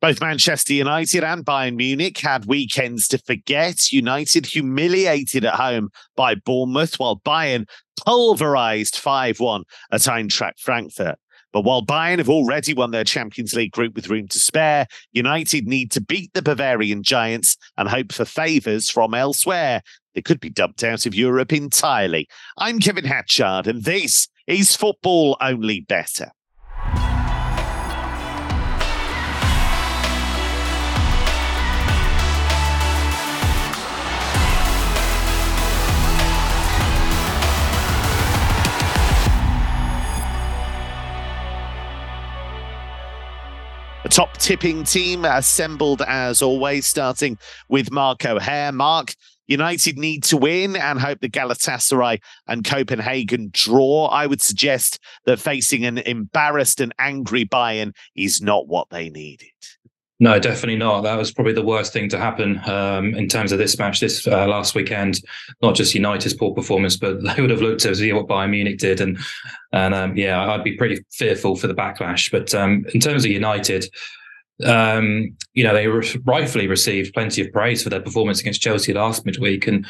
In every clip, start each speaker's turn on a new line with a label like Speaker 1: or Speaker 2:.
Speaker 1: Both Manchester United and Bayern Munich had weekends to forget. United humiliated at home by Bournemouth, while Bayern pulverized 5 1 at Eintracht Frankfurt. But while Bayern have already won their Champions League group with room to spare, United need to beat the Bavarian Giants and hope for favours from elsewhere. They could be dumped out of Europe entirely. I'm Kevin Hatchard, and this is Football Only Bettor. Top tipping team assembled as always, starting with Mark O'Hare. Mark, United need to win and hope the Galatasaray and Copenhagen draw. I would suggest that facing an embarrassed and angry Bayern is not what they needed.
Speaker 2: No, definitely not. That was probably the worst thing to happen um, in terms of this match this uh, last weekend. Not just United's poor performance, but they would have looked to see what Bayern Munich did, and and um, yeah, I'd be pretty fearful for the backlash. But um, in terms of United, um, you know, they re- rightfully received plenty of praise for their performance against Chelsea last midweek, and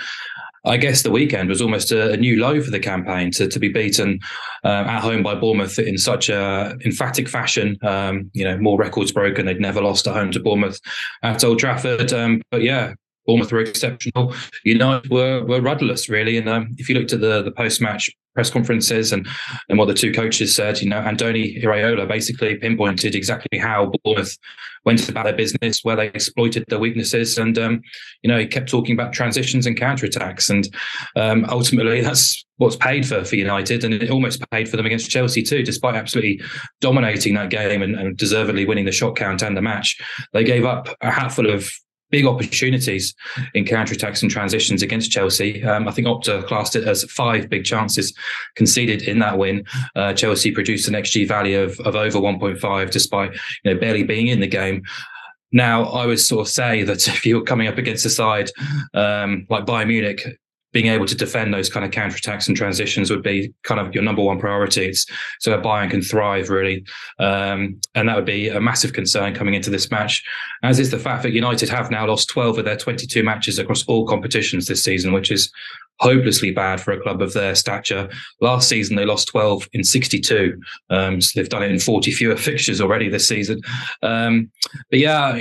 Speaker 2: I guess the weekend was almost a, a new low for the campaign to, to be beaten uh, at home by Bournemouth in such a emphatic fashion. Um, you know, more records broken. They'd never lost at home to Bournemouth at Old Trafford. Um, but yeah, Bournemouth were exceptional. United were were rudderless, really. And um, if you looked at the the post match press conferences and and what the two coaches said, you know, Andoni Iraola basically pinpointed exactly how Bournemouth went about their business, where they exploited their weaknesses, and um, you know, he kept talking about transitions and counterattacks, and um, ultimately that's what's paid for for United, and it almost paid for them against Chelsea too, despite absolutely dominating that game and, and deservedly winning the shot count and the match. They gave up a hatful of big opportunities in counter-attacks and transitions against Chelsea. Um, I think Opta classed it as five big chances conceded in that win. Uh, Chelsea produced an XG value of, of over 1.5 despite you know barely being in the game. Now, I would sort of say that if you're coming up against a side um, like Bayern Munich, being able to defend those kind of counterattacks and transitions would be kind of your number one priority. It's so that Bayern can thrive really, um, and that would be a massive concern coming into this match. As is the fact that United have now lost 12 of their 22 matches across all competitions this season, which is hopelessly bad for a club of their stature. Last season they lost 12 in 62, um, so they've done it in 40 fewer fixtures already this season. Um, but yeah.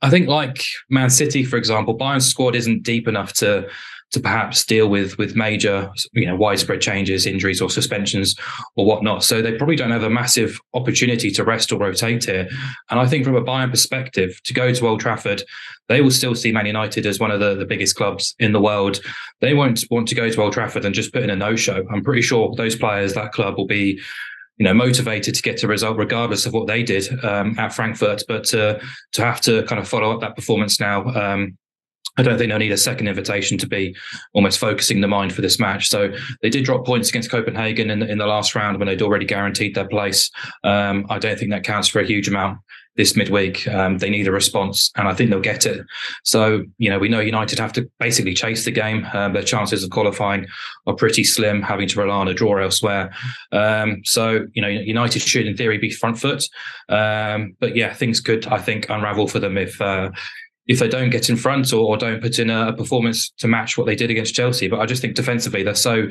Speaker 2: I think, like Man City, for example, Bayern's squad isn't deep enough to to perhaps deal with with major, you know, widespread changes, injuries or suspensions or whatnot. So they probably don't have a massive opportunity to rest or rotate here. And I think from a Bayern perspective, to go to Old Trafford, they will still see Man United as one of the, the biggest clubs in the world. They won't want to go to Old Trafford and just put in a no-show. I'm pretty sure those players, that club will be you know, motivated to get a result regardless of what they did um, at Frankfurt. But uh, to have to kind of follow up that performance now um, I don't think they'll need a second invitation to be almost focusing the mind for this match. So they did drop points against Copenhagen in the, in the last round when they'd already guaranteed their place. Um, I don't think that counts for a huge amount this midweek. Um, they need a response, and I think they'll get it. So, you know, we know United have to basically chase the game. Um, their chances of qualifying are pretty slim, having to rely on a draw elsewhere. Um, so, you know, United should, in theory, be front foot. Um, but yeah, things could, I think, unravel for them if. Uh, if they don't get in front or, or don't put in a, a, performance to match what they did against Chelsea. But I just think defensively they're so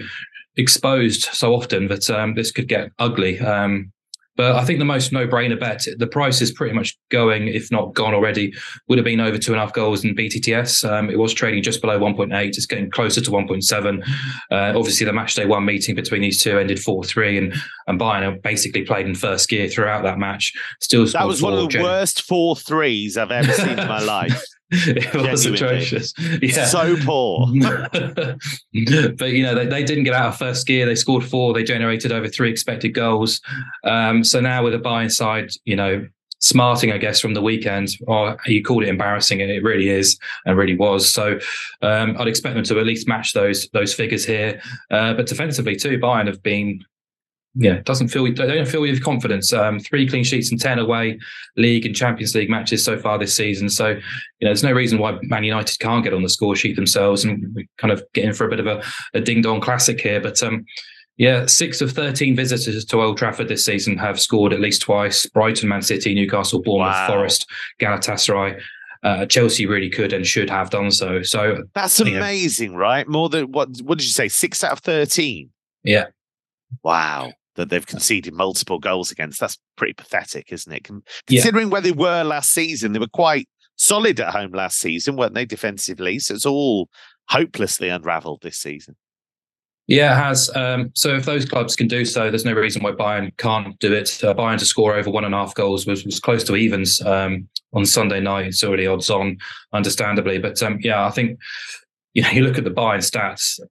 Speaker 2: exposed so often that um, this could get ugly. Um, but I think the most no-brainer bet, the price is pretty much going, if not gone already, would have been over two and a half goals in BTTS. Um, it was trading just below 1.8. It's getting closer to 1.7. Uh, obviously, the match day one meeting between these two ended 4-3, and and Bayern basically played in first gear throughout that match. Still,
Speaker 1: that was one of the gen- worst four threes I've ever seen in my life.
Speaker 2: It was atrocious. Yeah.
Speaker 1: So poor.
Speaker 2: but you know, they, they didn't get out of first gear. They scored four. They generated over three expected goals. Um, so now with a Bayern side, you know, smarting, I guess, from the weekend, or you called it embarrassing, and it really is, and really was. So um, I'd expect them to at least match those those figures here. Uh, but defensively too, Bayern have been yeah, doesn't feel they don't feel with confidence. Um, three clean sheets and ten away league and Champions League matches so far this season. So you know, there's no reason why Man United can't get on the score sheet themselves and kind of get in for a bit of a, a ding dong classic here. But um, Yeah, six of 13 visitors to Old Trafford this season have scored at least twice. Brighton, Man City, Newcastle, Bournemouth, wow. Forest, Galatasaray. Uh, Chelsea really could and should have done so. So
Speaker 1: that's amazing, know. right? More than what? What did you say? Six out of thirteen.
Speaker 2: Yeah.
Speaker 1: Wow, that they've conceded multiple goals against. That's pretty pathetic, isn't it? Considering yeah. where they were last season, they were quite solid at home last season, weren't they? Defensively, so it's all hopelessly unravelled this season.
Speaker 2: Yeah, it has. Um, so if those clubs can do so, there's no reason why Bayern can't do it. Uh, Bayern to score over one and a half goals was, was close to evens um, on Sunday night. It's already odds on, understandably. But um, yeah, I think you know you look at the Bayern stats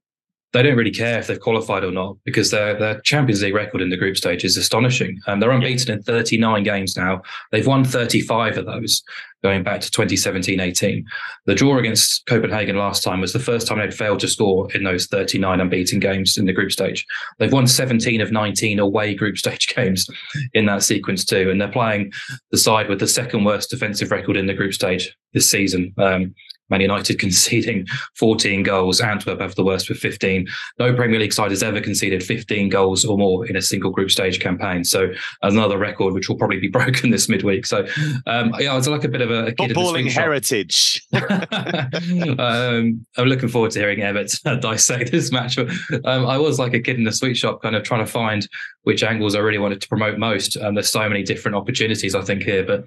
Speaker 2: they don't really care if they've qualified or not because their their Champions League record in the group stage is astonishing. And they're unbeaten in 39 games now. They've won 35 of those going back to 2017-18. The draw against Copenhagen last time was the first time they'd failed to score in those 39 unbeaten games in the group stage. They've won 17 of 19 away group stage games in that sequence too. And they're playing the side with the second worst defensive record in the group stage this season. Um, Man United conceding 14 goals. Antwerp have the worst with 15. No Premier League side has ever conceded 15 goals or more in a single group stage campaign. So another record which will probably be broken this midweek. So um, yeah, it's like a bit of a, a
Speaker 1: kid footballing heritage.
Speaker 2: um, I'm looking forward to hearing Emmett dissect this match. Um, I was like a kid in the sweet shop, kind of trying to find which angles I really wanted to promote most. Um, there's so many different opportunities I think here, but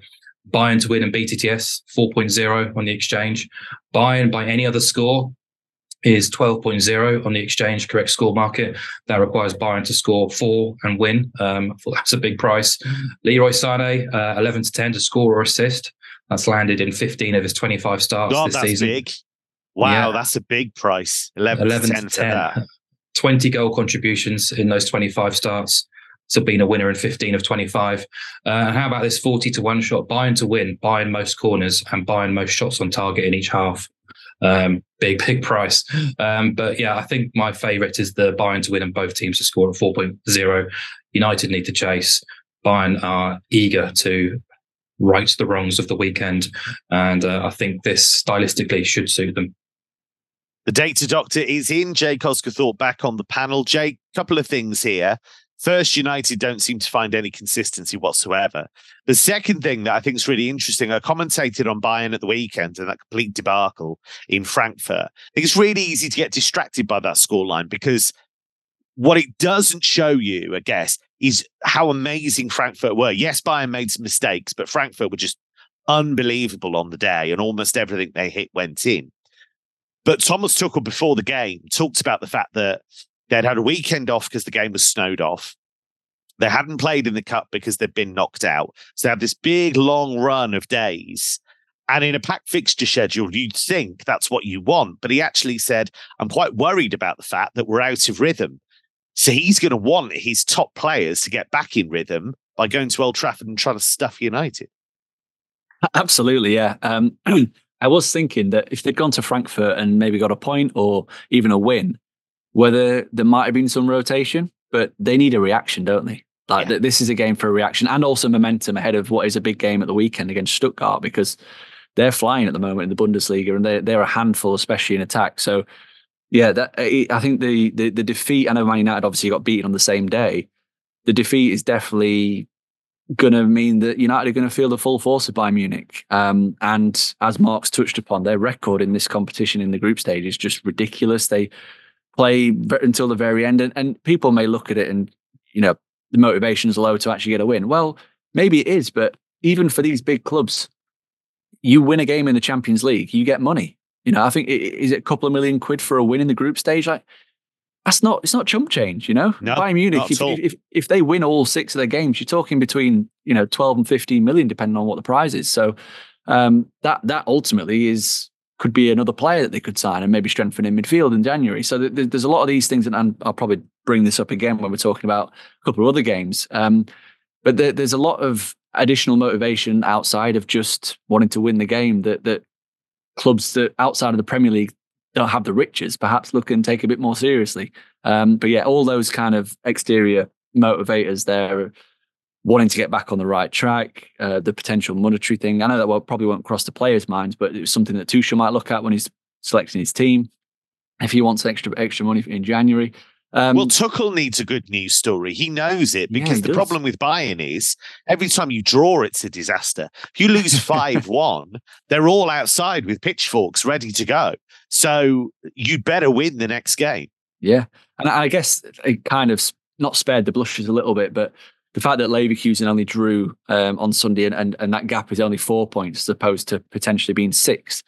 Speaker 2: Bayern to win and BTTS 4.0 on the exchange. Bayern by any other score is 12.0 on the exchange correct score market. That requires Bayern to score four and win. Um, that's a big price. Leroy Sané, uh, 11 to 10 to score or assist. That's landed in 15 of his 25 starts God, this
Speaker 1: that's
Speaker 2: season.
Speaker 1: Big. Wow, yeah. that's a big price. 11, 11 to 10, to 10.
Speaker 2: 20 goal contributions in those 25 starts. So being a winner in 15 of 25. Uh, how about this 40 to one shot? Bayern to win, Bayern most corners, and Bayern most shots on target in each half. Um, big, big price. Um, but yeah, I think my favourite is the Bayern to win and both teams to score at 4.0. United need to chase. Bayern are eager to right the wrongs of the weekend. And uh, I think this stylistically should suit them.
Speaker 1: The data doctor is in. Jake Osgathorpe back on the panel. Jake, a couple of things here. First, United don't seem to find any consistency whatsoever. The second thing that I think is really interesting, I commentated on Bayern at the weekend and that complete debacle in Frankfurt. It's really easy to get distracted by that scoreline because what it doesn't show you, I guess, is how amazing Frankfurt were. Yes, Bayern made some mistakes, but Frankfurt were just unbelievable on the day and almost everything they hit went in. But Thomas Tuchel before the game talked about the fact that They'd had a weekend off because the game was snowed off. They hadn't played in the cup because they'd been knocked out. So they had this big long run of days. And in a packed fixture schedule, you'd think that's what you want. But he actually said, I'm quite worried about the fact that we're out of rhythm. So he's going to want his top players to get back in rhythm by going to Old Trafford and trying to stuff United.
Speaker 3: Absolutely, yeah. Um, I was thinking that if they'd gone to Frankfurt and maybe got a point or even a win, whether there might have been some rotation, but they need a reaction, don't they? Like yeah. this is a game for a reaction and also momentum ahead of what is a big game at the weekend against Stuttgart because they're flying at the moment in the Bundesliga and they're they're a handful, especially in attack. So yeah, that, I think the, the the defeat. I know Man United obviously got beaten on the same day. The defeat is definitely going to mean that United are going to feel the full force of Bayern Munich. Um, and as Mark's touched upon, their record in this competition in the group stage is just ridiculous. They play until the very end. And, and people may look at it and, you know, the motivation is low to actually get a win. Well, maybe it is, but even for these big clubs, you win a game in the Champions League, you get money. You know, I think is it a couple of million quid for a win in the group stage? Like that's not it's not chump change, you know.
Speaker 1: No,
Speaker 3: Bayern Munich, if, if, if they win all six of their games, you're talking between you know 12 and 15 million, depending on what the prize is. So um, that that ultimately is could be another player that they could sign and maybe strengthen in midfield in January. So th- there's a lot of these things, and, I'll probably bring this up again when we're talking about a couple of other games. Um, but there, there's a lot of additional motivation outside of just wanting to win the game that that clubs that outside of the Premier League don't have the riches perhaps look and take a bit more seriously. Um, but yeah, all those kind of exterior motivators there wanting to get back on the right track, uh, the potential monetary thing. I know that will, probably won't cross the players' minds, but it was something that Tuchel might look at when he's selecting his team. If he wants extra extra money in January,
Speaker 1: Um, well, Tuchel needs a good news story. He knows it because yeah, the does. problem with Bayern is every time you draw, it's a disaster. If you lose 5 1, they're all outside with pitchforks ready to go. So you'd better win the next game.
Speaker 3: Yeah. And I guess it kind of not spared the blushes a little bit, but the fact that Leverkusen only drew um, on Sunday and, and, and that gap is only four points as opposed to potentially being six,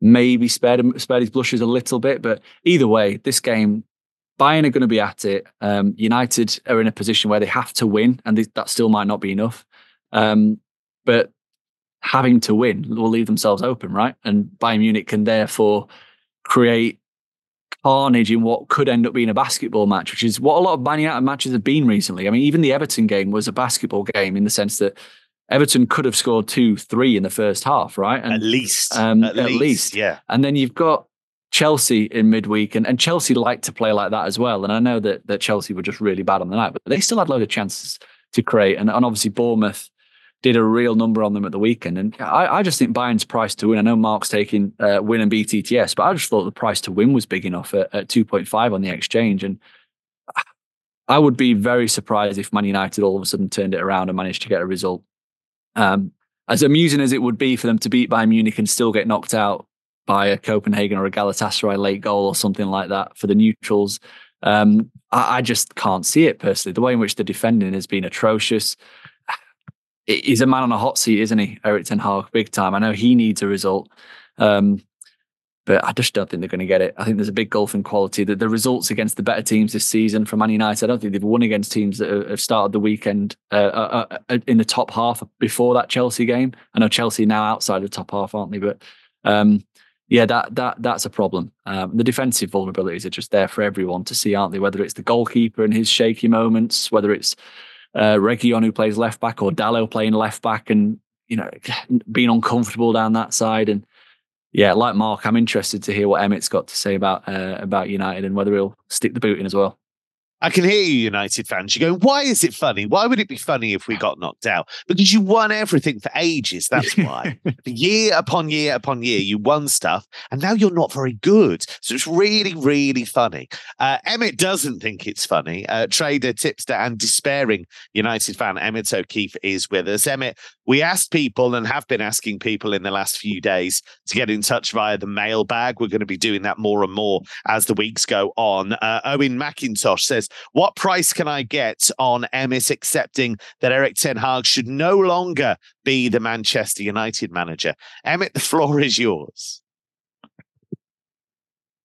Speaker 3: maybe spared, spared his blushes a little bit. But either way, this game Bayern are going to be at it. Um, United are in a position where they have to win, and they, that still might not be enough. Um, but having to win will leave themselves open, right? And Bayern Munich can therefore create carnage in what could end up being a basketball match, which is what a lot of Man United matches have been recently. I mean, even the Everton game was a basketball game in the sense that Everton could have scored two, three in the first half, right?
Speaker 1: And, at least, um, at, at least, least, yeah.
Speaker 3: And then you've got Chelsea in midweek, and, and Chelsea like to play like that as well. And I know that that Chelsea were just really bad on the night, but they still had loads of chances to create. And, and obviously Bournemouth did a real number on them at the weekend. And I, I just think Bayern's price to win. I know Mark's taking uh, win and BTTS, but I just thought the price to win was big enough at, at 2.5 on the exchange. And I would be very surprised if Man United all of a sudden turned it around and managed to get a result. Um, as amusing as it would be for them to beat Bayern Munich and still get knocked out by a Copenhagen or a Galatasaray late goal or something like that for the neutrals. Um, I, I, just can't see it personally. The way in which the defending has been atrocious. He's a man on a hot seat, isn't he, Erik Ten Hag? Big time. I know he needs a result, um, but I just don't think they're going to get it. I think there's a big gulf in quality. That the results against the better teams this season from Man United, I don't think they've won against teams that have started the weekend uh, uh, uh, uh, in the top half before that Chelsea game. I know Chelsea now outside the top half, aren't they? But um, yeah, that that that's a problem. Um, the defensive vulnerabilities are just there for everyone to see, aren't they? Whether it's the goalkeeper and his shaky moments, whether it's uh, Reguilon who plays left back or Dalot playing left back, and you know being uncomfortable down that side. And yeah, like Mark, I'm interested to hear what Emmett's got to say about uh, about United and whether he'll stick the boot in as well.
Speaker 1: I can hear you, United fans. You're going, why is it funny? Why would it be funny if we got knocked out? Because you won everything for ages. That's why. year upon year upon year, you won stuff, and now you're not very good. So it's really, really funny. Uh, Emmet doesn't think it's funny. Uh, trader, tipster, and despairing United fan Emmet O'Keefe is with us. Emmet, we asked people and have been asking people in the last few days to get in touch via the mailbag. We're going to be doing that more and more as the weeks go on. Uh, Owen McIntosh says, What price can I get on Emmet accepting that Erik Ten Hag should no longer be the Manchester United manager? Emmett, the floor is yours.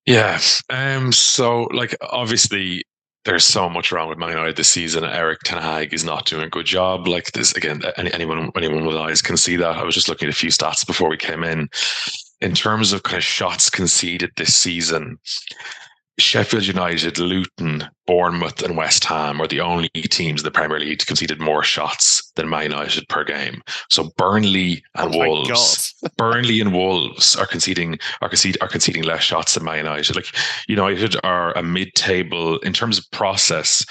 Speaker 4: Yeah. Um, so like obviously there's so much wrong with Man United this season. Erik Ten Hag is not doing a good job. Like this again, any, anyone anyone with eyes can see that. I was just looking at a few stats before we came in. In terms of kind of shots conceded this season, Sheffield United, Luton, Bournemouth, and West Ham are the only teams in the Premier League to conceded more shots than Man United per game. So Burnley and oh Wolves, Burnley and Wolves are conceding are conceding are conceding less shots than Man United. Like United are a mid-table in terms of process.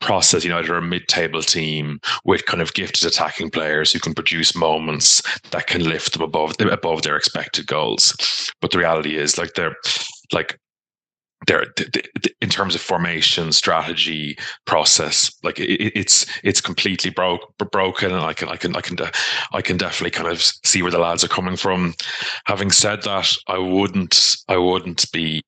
Speaker 4: Process United are a mid-table team with kind of gifted attacking players who can produce moments that can lift them above above their expected goals. But the reality is, like they're like there in terms of formation strategy process like it, it's it's completely broke broken and i can i can i can i can definitely kind of see where the lads are coming from having said that i wouldn't i wouldn't be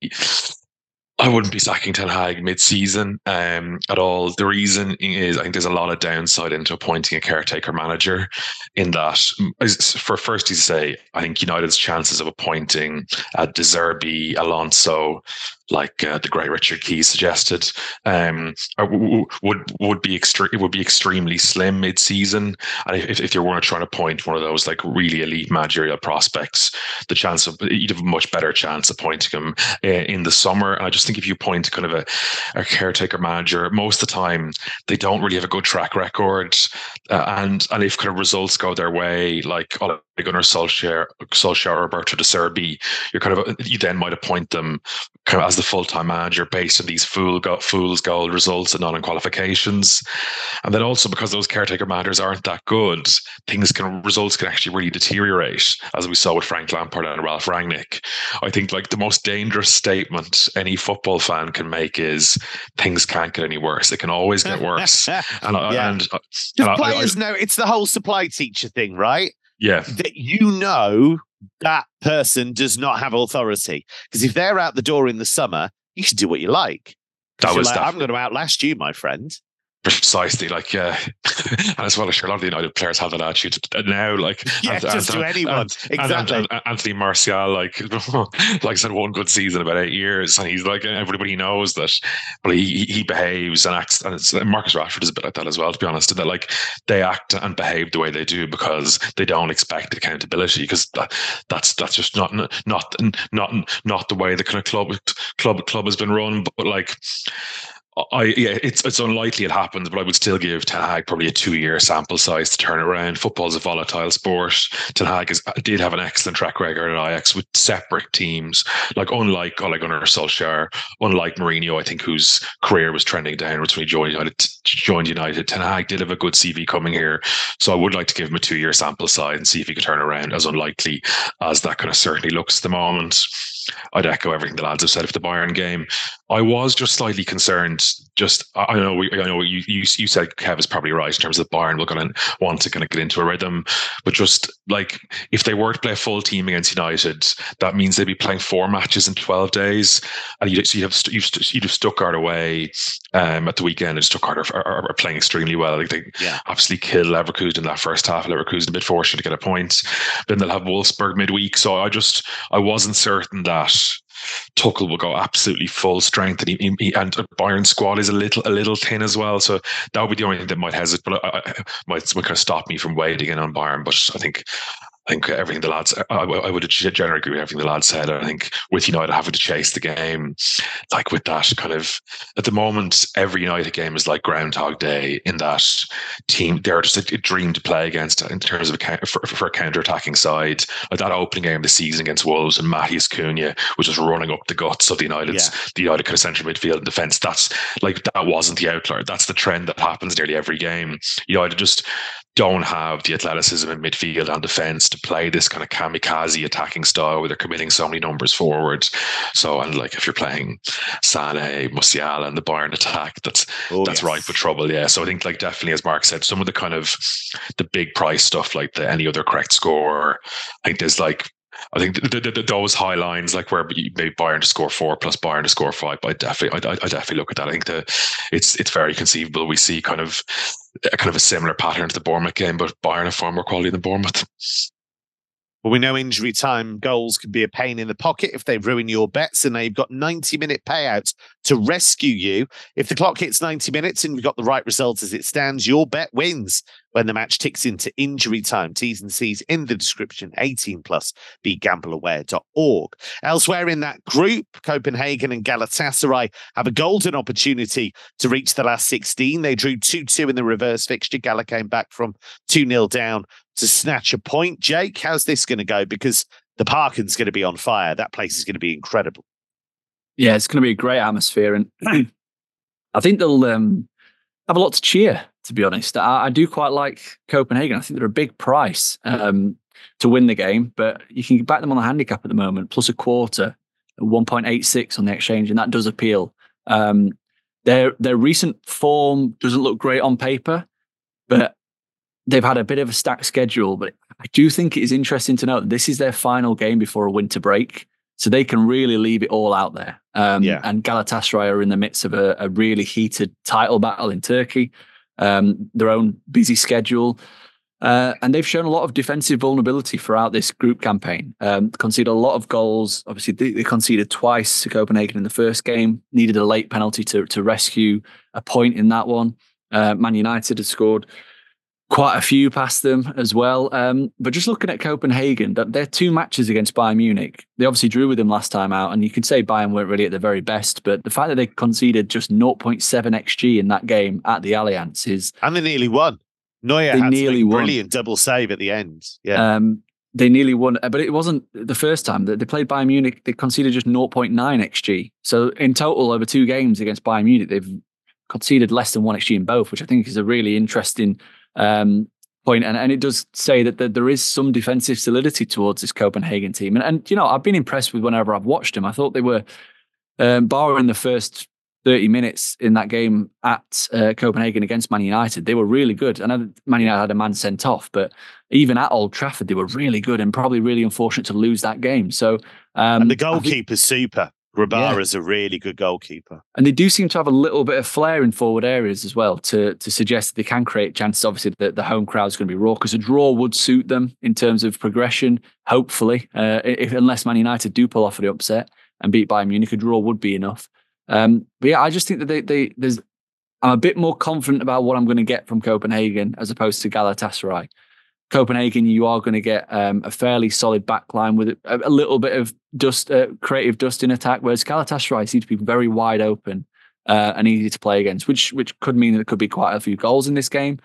Speaker 4: I wouldn't be sacking Ten Hag mid-season um, at all. The reason is I think there's a lot of downside into appointing a caretaker manager. In that, for first to say, I think United's chances of appointing a De Zerbi, Alonso, like uh, the great Richard Keys suggested, um, would would be extre- it would be extremely slim mid season. And if, if you were trying to point one of those like really elite managerial prospects, the chance of you'd have a much better chance of pointing him uh, in the summer. And I just think if you point kind of a, a caretaker manager, most of the time they don't really have a good track record, uh, and and if kind of results go their way, like Ole Gunnar Solskjaer, Solskjaer or Roberto De Zerbi, you're kind of you then might appoint them kind of as the full time manager based on these fool go, fool's gold results and not on qualifications, and then also because those caretaker managers aren't that good, things can results can actually really deteriorate, as we saw with Frank Lampard and Ralf Rangnick. I think like the most dangerous statement any football fan can make is things can't get any worse. It can always get worse. and yeah. and, uh,
Speaker 1: and players I, I, know it's the whole supply teacher thing, right?
Speaker 4: Yeah.
Speaker 1: That you know that person does not have authority. Because if they're out the door in the summer, you can do what you like. That was like, I'm going to outlast you, my friend.
Speaker 4: Precisely, like uh, and as well, as sure, a lot of the United players have that attitude now. Like,
Speaker 1: yeah, and, just and, to anyone, exactly.
Speaker 4: Anthony Martial, like, like I said, one good season about eight years, and he's like everybody knows that. But he he behaves and acts, and it's, Marcus Rashford is a bit like that as well. To be honest, that like they act and behave the way they do because they don't expect accountability because that, that's that's just not not not not the way the kind of club club club has been run. But like I yeah, it's it's unlikely it happens, but I would still give Ten Hag probably a two year sample size to turn around. Football's a volatile sport. Ten Hag is, did have an excellent track record at Ajax with separate teams, like unlike Ole Gunnar Solskjaer, unlike Mourinho, I think whose career was trending downwards when he joined United. Joined United. Ten Hag did have a good CV coming here, so I would like to give him a two year sample size and see if he could turn around. As unlikely as that kind of certainly looks at the moment. I'd echo everything the lads have said of the Bayern game. I was just slightly concerned. Just I know we, I know you, you you said Kev is probably right in terms of Bayern. We're going to want to kind of get into a rhythm, but just like if they were to play a full team against United, that means they'd be playing four matches in twelve days, and you'd, so you'd have you'd, you'd have Stuttgart away um, at the weekend, and Stuttgart are, are, are playing extremely well. Like they yeah. obviously killed Leverkusen in that first half. Leverkusen a bit fortunate to get a point. Then they'll have Wolfsburg midweek. So I just I wasn't certain that Tuchel will go absolutely full strength, and he, he, and Bayern squad is a little a little thin as well. So that would be the only thing that might hesitate, but I, I, might, might kind of stop me from waiting in on Bayern. But I think I think everything the lads, I, I would generally agree with everything the lads said. I think with United having to chase the game, like with that kind of, at the moment, every United game is like Groundhog Day in that team. They're just a, a dream to play against in terms of a, for, for a counter attacking side. Like that opening game of the season against Wolves and Matheus Cunha was just running up the guts of the United's, yeah. the United kind of central midfield and defence. That's like, that wasn't the outlier. That's the trend that happens nearly every game. United just, don't have the athleticism in midfield and defense to play this kind of kamikaze attacking style where they're committing so many numbers forward. So, and like if you're playing Sane, Musiala, and the Bayern attack, that's oh, that's yes. ripe for trouble. Yeah. So I think like definitely, as Mark said, some of the kind of the big price stuff like the any other correct score. I think there's like I think those high lines, like where maybe Bayern to score four plus Bayern to score five, I definitely, I, I definitely look at that. I think the it's it's very conceivable. We see kind of a kind of a similar pattern to the Bournemouth game, but Bayern have far more quality than Bournemouth.
Speaker 1: Well, we know injury time goals can be a pain in the pocket if they ruin your bets, and they've got 90 minute payouts to rescue you. If the clock hits 90 minutes and you've got the right result as it stands, your bet wins when the match ticks into injury time. T's and C's in the description, 18 plus, begambleaware.org. Elsewhere in that group, Copenhagen and Galatasaray have a golden opportunity to reach the last 16. They drew 2 2 in the reverse fixture. Gala came back from 2 0 down to snatch a point. Jake, how's this going to go? Because the Parken's going to be on fire. That place is going to be incredible.
Speaker 3: Yeah, it's going to be a great atmosphere, and I think they'll um, have a lot to cheer. To be honest, I, I, do quite like Copenhagen. I think they're a big price um, to win the game, but you can back them on the handicap at the moment, plus a quarter, one point eight six on the exchange, and that does appeal. Um, their their recent form doesn't look great on paper, but they've had a bit of a stacked schedule, but I do think it is interesting to note this is their final game before a winter break. So they can really leave it all out there. Um, yeah. And Galatasaray are in the midst of a, a really heated title battle in Turkey, um, their own busy schedule. Uh, and they've shown a lot of defensive vulnerability throughout this group campaign. Um, conceded a lot of goals. Obviously, they, they, conceded twice to Copenhagen in the first game. Needed a late penalty to to rescue a point in that one. Uh, Man United had scored quite a few past them as well. Um, but just looking at Copenhagen, that their two matches against Bayern Munich, they obviously drew with them last time out, and you could say Bayern weren't really at their very best. But the fact that they conceded just 0.7 xg in that game at the Allianz is,
Speaker 1: and they nearly won. Neuer they had nearly a brilliant double save at the end. Yeah. Um,
Speaker 3: they nearly won, but it wasn't the first time that they played Bayern Munich. They conceded just 0.9 xg. So in total, over two games against Bayern Munich, they've conceded less than one xg in both, which I think is a really interesting um, point. And, and it does say that, that there is some defensive solidity towards this Copenhagen team. And, and you know, I've been impressed with whenever I've watched them. I thought they were, um, barring the first 30 minutes in that game at uh, Copenhagen against Man United, they were really good. And I know Man United had a man sent off, but even at Old Trafford, they were really good and probably really unfortunate to lose that game. So,
Speaker 1: um, and the goalkeeper's think, super. Grabara's yeah. a really good goalkeeper.
Speaker 3: And they do seem to have a little bit of flair in forward areas as well to to suggest that they can create chances. Obviously, the, the home crowd is going to be raw because a draw would suit them in terms of progression, hopefully, uh, if, unless Man United do pull off the upset and beat Bayern Munich, a draw would be enough. Um, but yeah, I just think that they, they there's I'm a bit more confident about what I'm going to get from Copenhagen as opposed to Galatasaray. Copenhagen, you are going to get um, a fairly solid backline with a, a little bit of dust, uh, creative dust in attack, whereas Galatasaray seems to be very wide open uh, and easy to play against, which which could mean that there could be quite a few goals in this game.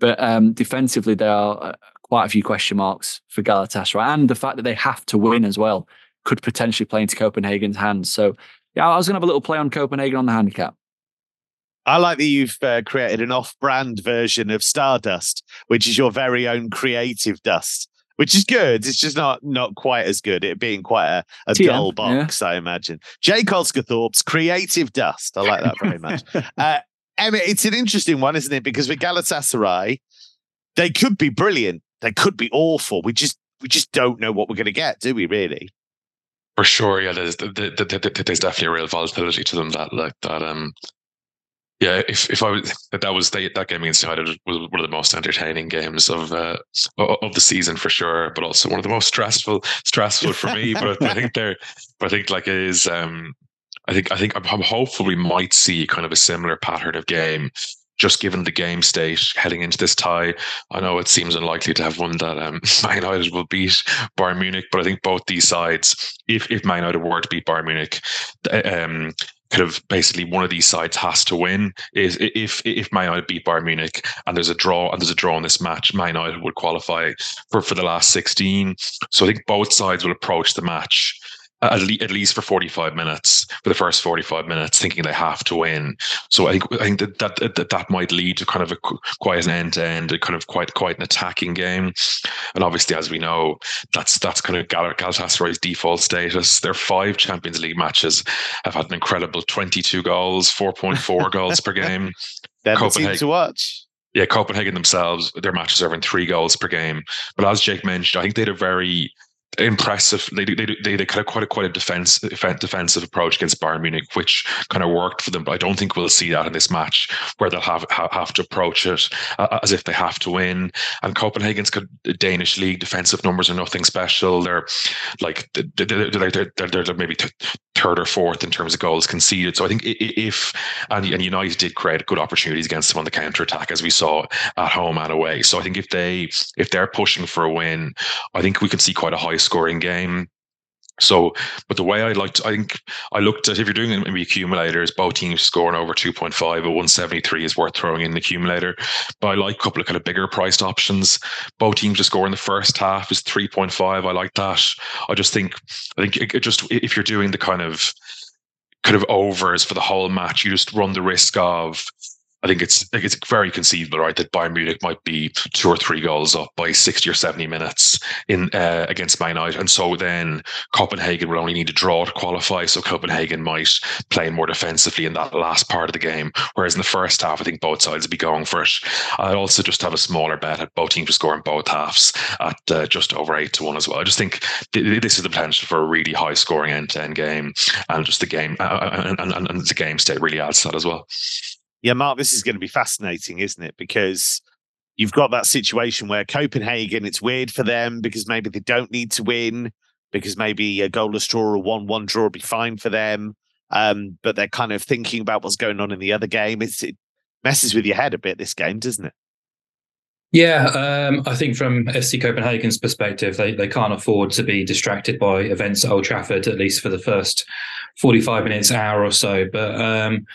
Speaker 3: But um, defensively, there are uh, quite a few question marks for Galatasaray, and the fact that they have to win as well could potentially play into Copenhagen's hands. So, yeah, I was going to have a little play on Copenhagen on the handicap.
Speaker 1: I like that you've uh, created an off-brand version of Stardust, which is your very own creative dust, which is good. It's just not not quite as good. It being quite a, a TM, dull box, yeah. I imagine. Jake Osgathorpe's creative dust. I like that very much. uh, Emmet, it's an interesting one, isn't it? Because with Galatasaray, they could be brilliant. They could be awful. We just we just don't know what we're going to get, do we? Really?
Speaker 4: For sure, yeah. There's, there's definitely a real volatility to them that like that. Um, yeah, if if I was that was the, that game against United was one of the most entertaining games of uh, of the season for sure, but also one of the most stressful stressful for me. but I think they're, I think like it is. Um, I think I think I'm, I'm hopeful we might see kind of a similar pattern of game just given the game state heading into this tie, I know it seems unlikely to have one that um, Man United will beat Bayern Munich, but I think both these sides, if if Man United were to beat Bayern Munich, um, kind of basically one of these sides has to win. Is if if Man United beat Bayern Munich and there's a draw and there's a draw in this match, Man United would qualify for for the last sixteen. So I think both sides will approach the match at, le- at least for 45 minutes for the first 45 minutes thinking they have to win. So i think i think that that that, that might lead to kind of a quite an end to end kind of quite quite an attacking game. And obviously as we know that's that's kind of Gal- Galatasaray's default status. Their five champions league matches have had an incredible 22 goals 4.4 goals per game.
Speaker 1: That Copenhagen to watch.
Speaker 4: Yeah, Copenhagen themselves, their matches are in three goals per game. But as Jake mentioned, I think they had a very impressive. They they they, they kind of quite a quite a defense defensive approach against Bayern Munich, which kind of worked for them. But I don't think we'll see that in this match where they'll have have to approach it as if they have to win. And Copenhagen's got Danish league defensive numbers are nothing special. They're like they're they're, they're, they're maybe third or fourth in terms of goals conceded. So I think if and, and United did create good opportunities against them on the counter attack as we saw at home and away. So I think if they if they're pushing for a win, I think we can see quite a high scoring game. So, but the way I liked, I think I looked at if you're doing maybe accumulators, both teams scoring over 2.5 or 173 is worth throwing in the accumulator. But I like a couple of kind of bigger priced options. Both teams to score in the first half is 3.5. I like that. I just think, I think it just, if you're doing the kind of, kind of overs for the whole match, you just run the risk of I think it's it's very conceivable, right, that Bayern Munich might be two or three goals up by sixty or seventy minutes in uh, against Man United, and so then Copenhagen will only need to draw to qualify. So Copenhagen might play more defensively in that last part of the game, whereas in the first half, I think both sides will be going for it. I also just have a smaller bet at both teams to score in both halves at uh, just over eight to one as well. I just think th- this is the potential for a really high scoring end to end game, and just the game uh, uh and, and, and the game state really adds to that as well.
Speaker 1: Yeah, Mark, this is going to be fascinating, isn't it? Because you've got that situation where Copenhagen, it's weird for them because maybe they don't need to win, because maybe a goalless draw or a 1 1 draw would be fine for them. Um, but they're kind of thinking about what's going on in the other game. It's, it messes with your head a bit, this game, doesn't it?
Speaker 2: Yeah, um, I think from FC Copenhagen's perspective, they, they can't afford to be distracted by events at Old Trafford, at least for the first 45 minutes, hour or so. But um,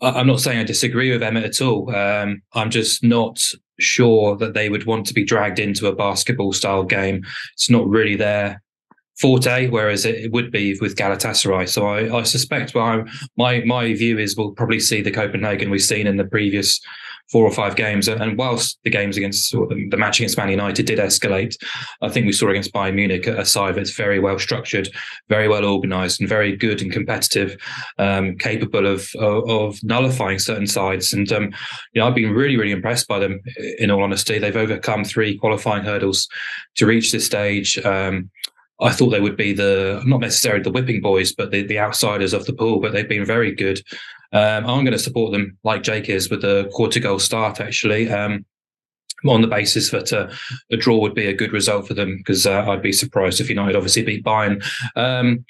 Speaker 2: I'm not saying I disagree with Emmet at all. Um, I'm just not sure that they would want to be dragged into a basketball style game. It's not really their forte, whereas it, would be with Galatasaray. So I, I suspect well, my my view is we'll probably see the Copenhagen we've seen in the previous four or five games. And whilst the games against the match against Man United did escalate, I think we saw against Bayern Munich a side that's very well structured, very well organised, and very good and competitive, um, capable of, of, of nullifying certain sides. And um, you know, I've been really really impressed by them. In all honesty, they've overcome three qualifying hurdles to reach this stage. Um, I thought they would be the not necessarily the whipping boys, but the, the outsiders of the pool. But they've been very good. Um, I'm going to support them like Jake is with a quarter goal start actually. Um, on the basis that uh, a draw would be a good result for them because uh, I'd be surprised if United obviously beat Bayern. Um,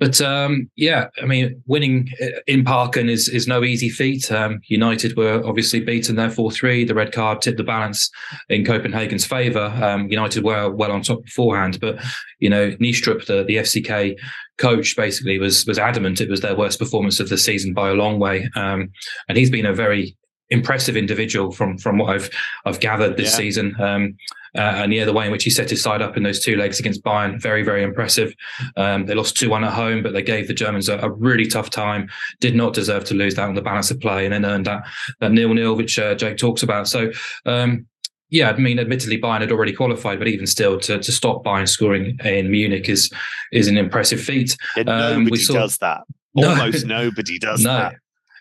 Speaker 2: but um, yeah, I mean, winning in Parken is is no easy feat. Um, United were obviously beaten there four three. The red card tipped the balance in Copenhagen's favour. Um, United were well on top beforehand, but you know, Neestrup, the the FCK coach, basically was was adamant it was their worst performance of the season by a long way. Um, and he's been a very impressive individual from from what I've I've gathered this yeah. season. Um, uh, and yeah, the way in which he set his side up in those two legs against Bayern, very, very impressive. Um, they lost 2 1 at home, but they gave the Germans a, a, really tough time. Did not deserve to lose that on the balance of play and then earned that, that nil nil, which uh, Jake talks about. So, um, yeah, I mean, admittedly, Bayern had already qualified, but even still, to, to stop Bayern scoring in Munich is is an impressive feat.
Speaker 1: Yeah, um, nobody saw, does that. Almost no, nobody does no, that.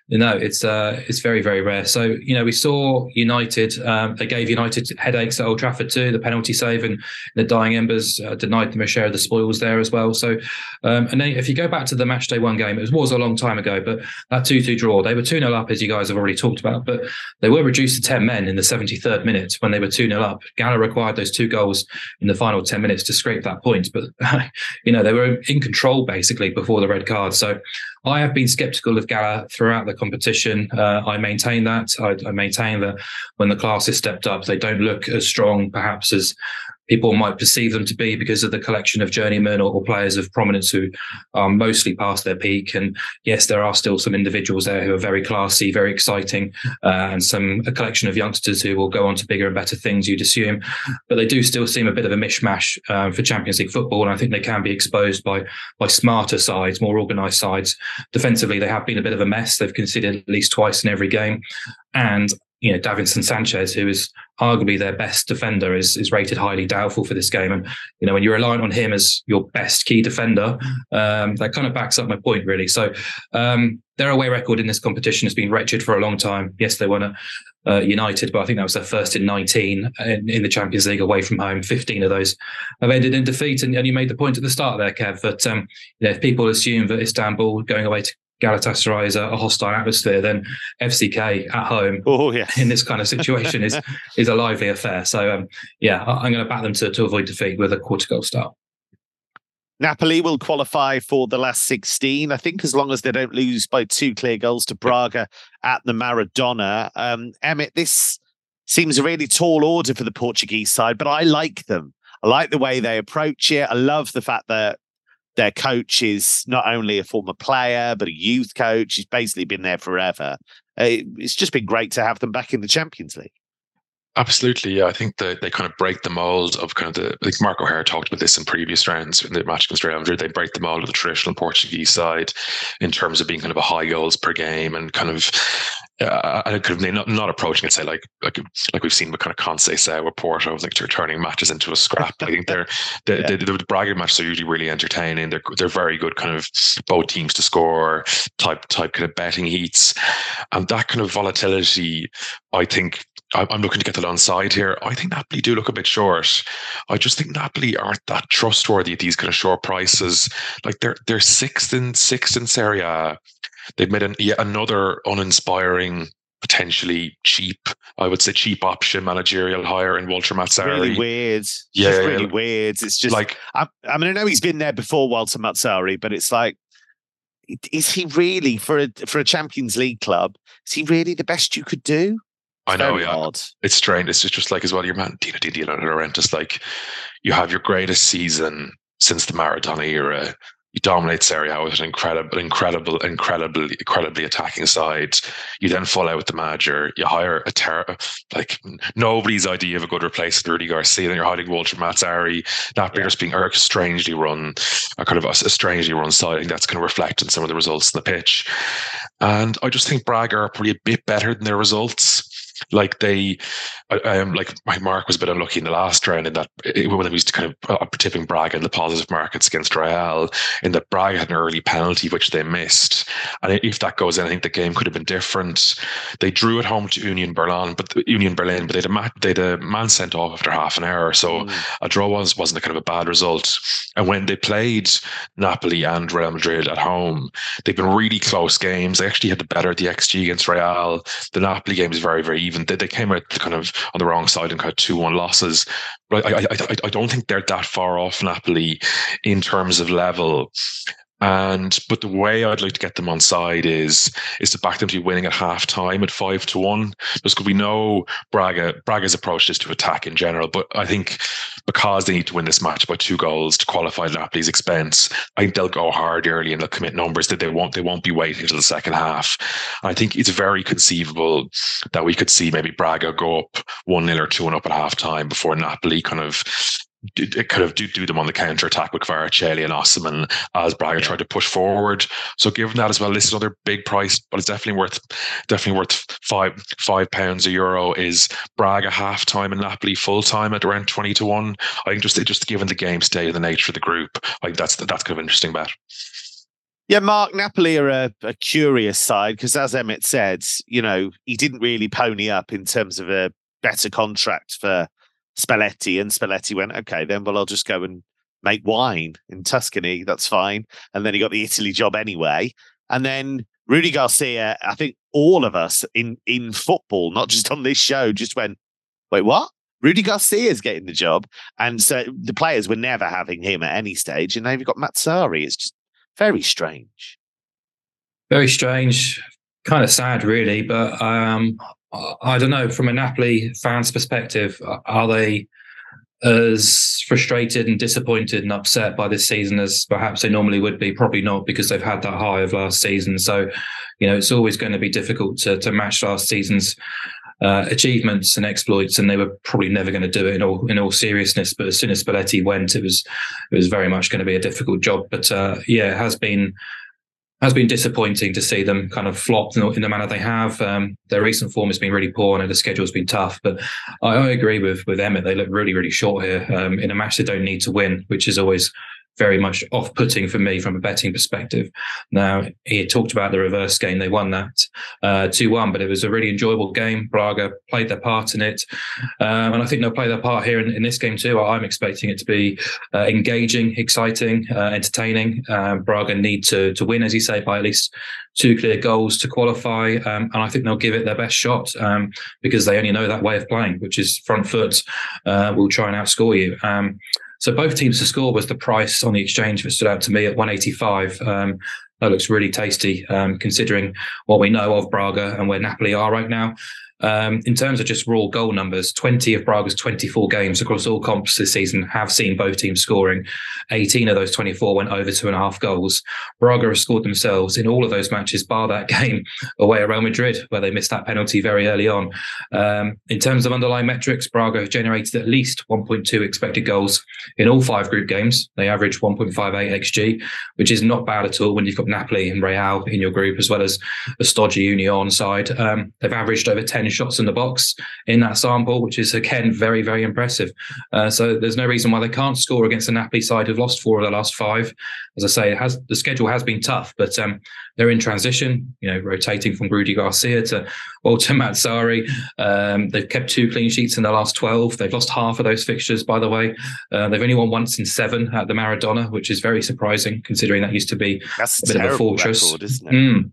Speaker 2: No, it's uh, it's very very rare. So you know, we saw United. Um, they gave United headaches at Old Trafford too. The penalty save and the dying embers uh, denied them a share of the spoils there as well. So, um, and then if you go back to the match day one game, it was a long time ago, but that two two draw, they were two 0 up as you guys have already talked about, but they were reduced to ten men in the seventy third minute when they were two 0 up. Gala required those two goals in the final ten minutes to scrape that point, but you know they were in control basically before the red card. So I have been sceptical of Gala throughout the competition. Uh, I maintain that. I, I, maintain that when the class classes stepped up, they don't look as strong, perhaps, as people might perceive them to be because of the collection of journeymen or, or, players of prominence who are mostly past their peak. And yes, there are still some individuals there who are very classy, very exciting, uh, and some a collection of youngsters who will go on to bigger and better things, you'd assume. But they do still seem a bit of a mishmash uh, for Champions League football, and I think they can be exposed by by smarter sides, more organised sides. Defensively, they have been a bit of a mess. They've conceded at least twice in every game, and you know, Davinson Sanchez, who is arguably their best defender, is is rated highly doubtful for this game. And you know, when you're relying on him as your best key defender, um, that kind of backs up my point, really. So um, their away record in this competition has been wretched for a long time. Yes, they won a uh, United, but I think that was their first in 19 in, in, the Champions League away from home. 15 of those have ended in defeat. And, and you made the point at the start there, Kev, that um, you know, if people assume that Istanbul going away to Galatasaray is a, a, hostile atmosphere, then FCK at home
Speaker 1: oh, yes.
Speaker 2: in this kind of situation is is a lively affair. So um, yeah, I'm going to back them to, to avoid defeat with a quarter goal start.
Speaker 1: Napoli will qualify for the last 16, I think, as long as they don't lose by two clear goals to Braga at the Maradona. Um, Emmett, this seems a really tall order for the Portuguese side, but I like them. I like the way they approach it. I love the fact that their coach is not only a former player but a youth coach. He's basically been there forever. Uh, it's just been great to have them back in the Champions League.
Speaker 4: Absolutely, yeah. I think that they kind of break the mold of kind of the. I think Mark O'Hare talked about this in previous rounds in the match against Real Madrid. They break the mold of the traditional Portuguese side in terms of being kind of a high goals per game and kind of. Uh, I could have not, not approaching it say like like like we've seen with kind of Conceição with Porto, like they're turning matches into a scrap. I think they're the, yeah. the, the, the Braga matches are usually really entertaining. They're they're very good kind of both teams to score type type kind of betting heats, and that kind of volatility. I think I'm looking to get the long side here. I think Napoli do look a bit short. I just think Napoli aren't that trustworthy at these kind of short prices. Like they're they're sixth in sixth in Serie A. They've made an, yet another uninspiring, potentially cheap, I would say cheap option managerial hire in Walter Mazzarri.
Speaker 1: Really weird. Yeah, just really weird. It's just like I, I mean I know he's been there before, Walter Mazzarri, but it's like is he really for a for a Champions League club? Is he really the best you could do?
Speaker 4: I know, yeah. Odd. It's strange. It's just, just like as well, your man Dina Dina Laurentiis, like you have your greatest season since the Maradona era. You dominate Serie A with an incredible, incredible, incredibly, incredibly attacking side. You then fall out with the manager. You hire a terror, like nobody's idea of a good replacement Rudi Garcia. Then you're hiding Walter. Napoli yeah. just being strangely run, a kind of a, a strangely run side. I think that's going to reflect in some of the results in the pitch. And I just think Braga are probably a bit better than their results. Like they, um, like my Mark was a bit unlucky in the last round in that when he was kind of uh, tipping Braga in the positive markets against Real, in that Braga had an early penalty which they missed, and if that goes in, I think the game could have been different. They drew at home to Union Berlin, but Union Berlin, but they had a, they had a man sent off after half an hour, so mm. a draw was wasn't a kind of a bad result. And when they played Napoli and Real Madrid at home, they've been really close games. They actually had the better the XG against Real. The Napoli game is very very even. They, they came out kind of on the wrong side and kind of two one losses. But I, I, I, I don't think they're that far off Napoli in terms of level. And but the way I'd like to get them on side is is to back them to be winning at half time at five to one. Because we know Braga Braga's approach is to attack in general, but I think because they need to win this match by two goals to qualify at Napoli's expense, I think they'll go hard early and they'll commit numbers that they won't they won't be waiting until the second half. I think it's very conceivable that we could see maybe Braga go up one 0 or two and up at half time before Napoli kind of it kind of do, do them on the counter attack with Kvaratskhelia and Osimhen as Braga yeah. tried to push forward. So given that as well, this is another big price, but it's definitely worth definitely worth five five pounds a euro is Braga half time and Napoli full time at around twenty to one. I think just just given the game state and the nature of the group, like that's that's kind of interesting bet.
Speaker 1: Yeah, Mark Napoli are a, a curious side because, as Emmett said, you know he didn't really pony up in terms of a better contract for Spalletti, and Spalletti went, okay, then well, I'll just go and make wine in Tuscany. That's fine. And then he got the Italy job anyway. And then Rudi Garcia, I think all of us in in football, not just on this show, just went, wait, what? Rudi Garcia is getting the job. And so the players were never having him at any stage. And now you've got Mazzarri. It's just very strange.
Speaker 2: Very strange. Kind of sad, really. But um, I don't know, from a Napoli fans' perspective, are they as frustrated and disappointed and upset by this season as perhaps they normally would be? Probably not, because they've had that high of last season. So, you know, it's always going to be difficult to, to match last season's uh, achievements and exploits, and they were probably never going to do it in all in all seriousness. But as soon as Spalletti went, it was it was very much going to be a difficult job. But uh, yeah, it has been has been disappointing to see them kind of flop in the manner they have. Um, their recent form has been really poor and the schedule's been tough. But I, I agree with with Emmett. They look really, really short here um, in a match they don't need to win, which is always very much off putting for me from a betting perspective. Now, he talked about the reverse game. They won that uh, 2 1, but it was a really enjoyable game. Braga played their part in it. Um, and I think they'll play their part here in, in this game too. I'm expecting it to be uh, engaging, exciting, uh, entertaining. Um, Braga need to, to win, as you say, by at least two clear goals to qualify. Um, and I think they'll give it their best shot um, because they only know that way of playing, which is front foot. Uh, will try and outscore you. So both teams to score was the price on the exchange that stood out to me at 185. Um, that looks really tasty, um, considering what we know of Braga and where Napoli are right now. Um, in terms of just raw goal numbers, 20 of Braga's 24 games across all comps this season have seen both teams scoring. 18 of those 24 went over two and a half goals. Braga have scored themselves in all of those matches, bar that game away at Real Madrid, where they missed that penalty very early on. Um, in terms of underlying metrics, Braga have generated at least 1.2 expected goals in all five group games. They average 1.58 xg, which is not bad at all when you've got Napoli and Real in your group, as well as a stodgy Union side. Um, they've averaged over 10 shots in the box in that sample, which is again very, very impressive. Uh, so there's no reason why they can't score against the Napoli side who've lost four of the last five. As I say, it has the schedule has been tough, but um, they're in transition. You know, rotating from Rudi Garcia to Walter Mazzarri. Um, they've kept two clean sheets in the last twelve. They've lost half of those fixtures, by the way. Uh, they've only won once in seven at the Maradona, which is very surprising considering that used to be
Speaker 1: That's
Speaker 2: a bit of a fortress.
Speaker 1: Record, isn't it? Mm.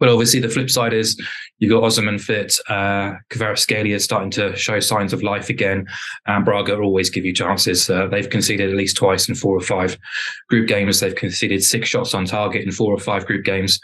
Speaker 2: But obviously, the flip side is you've got Osimhen fit. Uh, Kvaratskhelia is starting to show signs of life again. And Braga always give you chances. Uh, they've conceded at least twice in four or five group games. They've conceded six shots on target in four or five group games.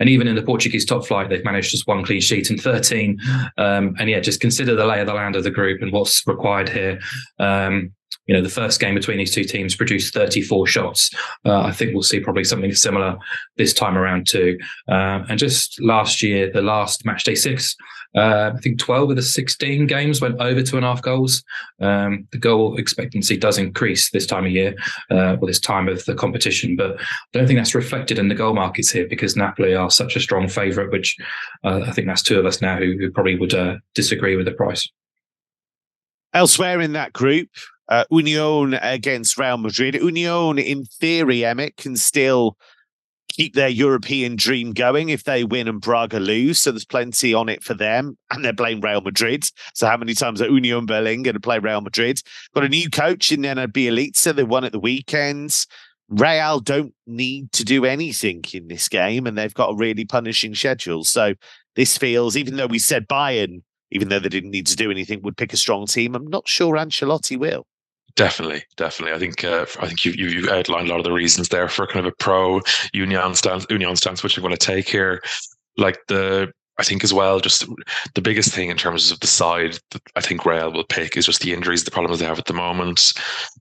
Speaker 2: And even in the Portuguese top flight, they've managed just one clean sheet in 13. Um, and yeah, just consider the lay of the land of the group and what's required here. Um, you know, the first game between these two teams produced 34 shots. Uh, I think we'll see probably something similar this time around too. Uh, and just last year, the last match day six, uh, I think 12 of the 16 games went over two and a half goals. Um, the goal expectancy does increase this time of year, uh, or this time of the competition, but I don't think that's reflected in the goal markets here because Napoli are such a strong favourite, which uh, I think that's two of us now who, who probably would uh, disagree with the price.
Speaker 1: Elsewhere in that group, uh, Union against Real Madrid. Union, in theory, Emmett can still keep their European dream going if they win and Braga lose. So there's plenty on it for them. And they're playing Real Madrid. So how many times are Union Berlin going to play Real Madrid? Got a new coach in Nenad Bjelica. They won at the weekends. Real don't need to do anything in this game, and they've got a really punishing schedule. So this feels, even though we said Bayern, even though they didn't need to do anything, would pick a strong team. I'm not sure Ancelotti will.
Speaker 4: Definitely, definitely. I think uh, I think you you outlined a lot of the reasons there for kind of a pro union stance, union stance, which you're going to take here. Like the I think as well, just the biggest thing in terms of the side that I think Real will pick is just the injuries, the problems they have at the moment.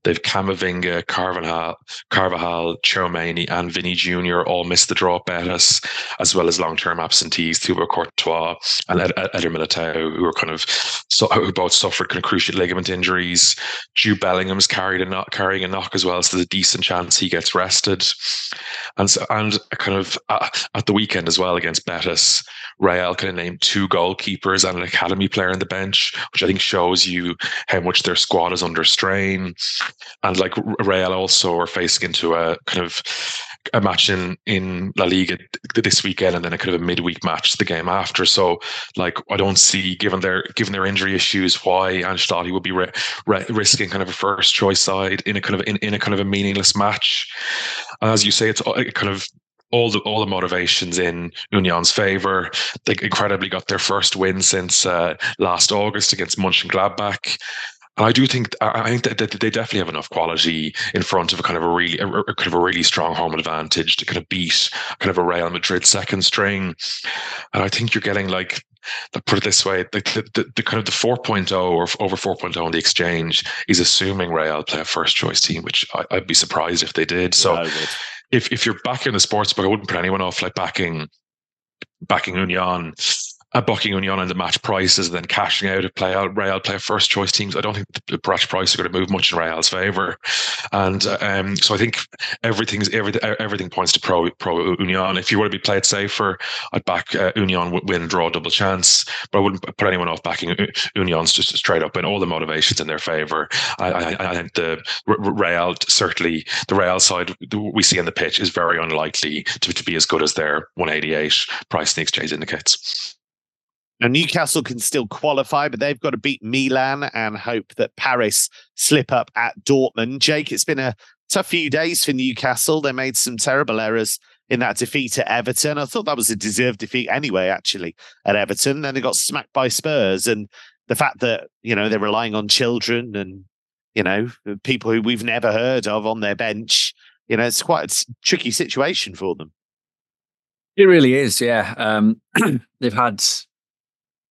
Speaker 4: They've Camavinga, Carvajal, Carvajal, Tchouameni, and Vinny Jr. all missed the draw at Betis, as well as long-term absentees, Thibaut Courtois and Eder Militao, who are kind of who both suffered kind of cruciate ligament injuries. Jude Bellingham's carried a knock, carrying a knock as well, so there's a decent chance he gets rested. And so, and kind of uh, at the weekend as well against Betis, Real kind of named two goalkeepers and an academy player in the bench, which I think shows you how much their squad is under strain. And like Real also are facing into a kind of a match in in La Liga this weekend, and then a kind of a midweek match the game after. So, like, I don't see given their given their injury issues why Ancelotti would be re, re, risking kind of a first choice side in a kind of in, in a kind of a meaningless match. As you say, it's kind of all the all the motivations in Union's favour. They incredibly got their first win since uh, last August against Mönchengladbach. And I do think I think that they definitely have enough quality in front of a kind of a really a, kind of a really strong home advantage to kind of beat kind of a Real Madrid second string. And I think you're getting like put it this way the, the, the, kind of the 4.0 or over 4.0 on the exchange is assuming Real play a first choice team, which I, would be surprised if they did. So if if you're backing the sports book, I wouldn't put anyone off like backing backing Union uh, bucking Union on the match prices and then cashing out of play out Real play first choice teams. I don't think the match price are going to move much in Real's favour, and um, so I think everything's everything everything points to pro pro Union. If you were to be played safer, I'd back uh, Union win draw double chance, but I wouldn't put anyone off backing Union's just straight up and all the motivations in their favour. I, I, I, think the Real certainly the Real side we see on the pitch is very unlikely to, to be as good as their 188 price the exchange indicates.
Speaker 1: Now, Newcastle can still qualify, but they've got to beat Milan and hope that Paris slip up at Dortmund. Jake, it's been a tough few days for Newcastle. They made some terrible errors in that defeat at Everton. I thought that was a deserved defeat anyway, actually, at Everton. Then they got smacked by Spurs. And the fact that, you know, they're relying on children and, you know, people who we've never heard of on their bench, you know, it's quite a tricky situation for them.
Speaker 3: It really is, yeah. Um, they've had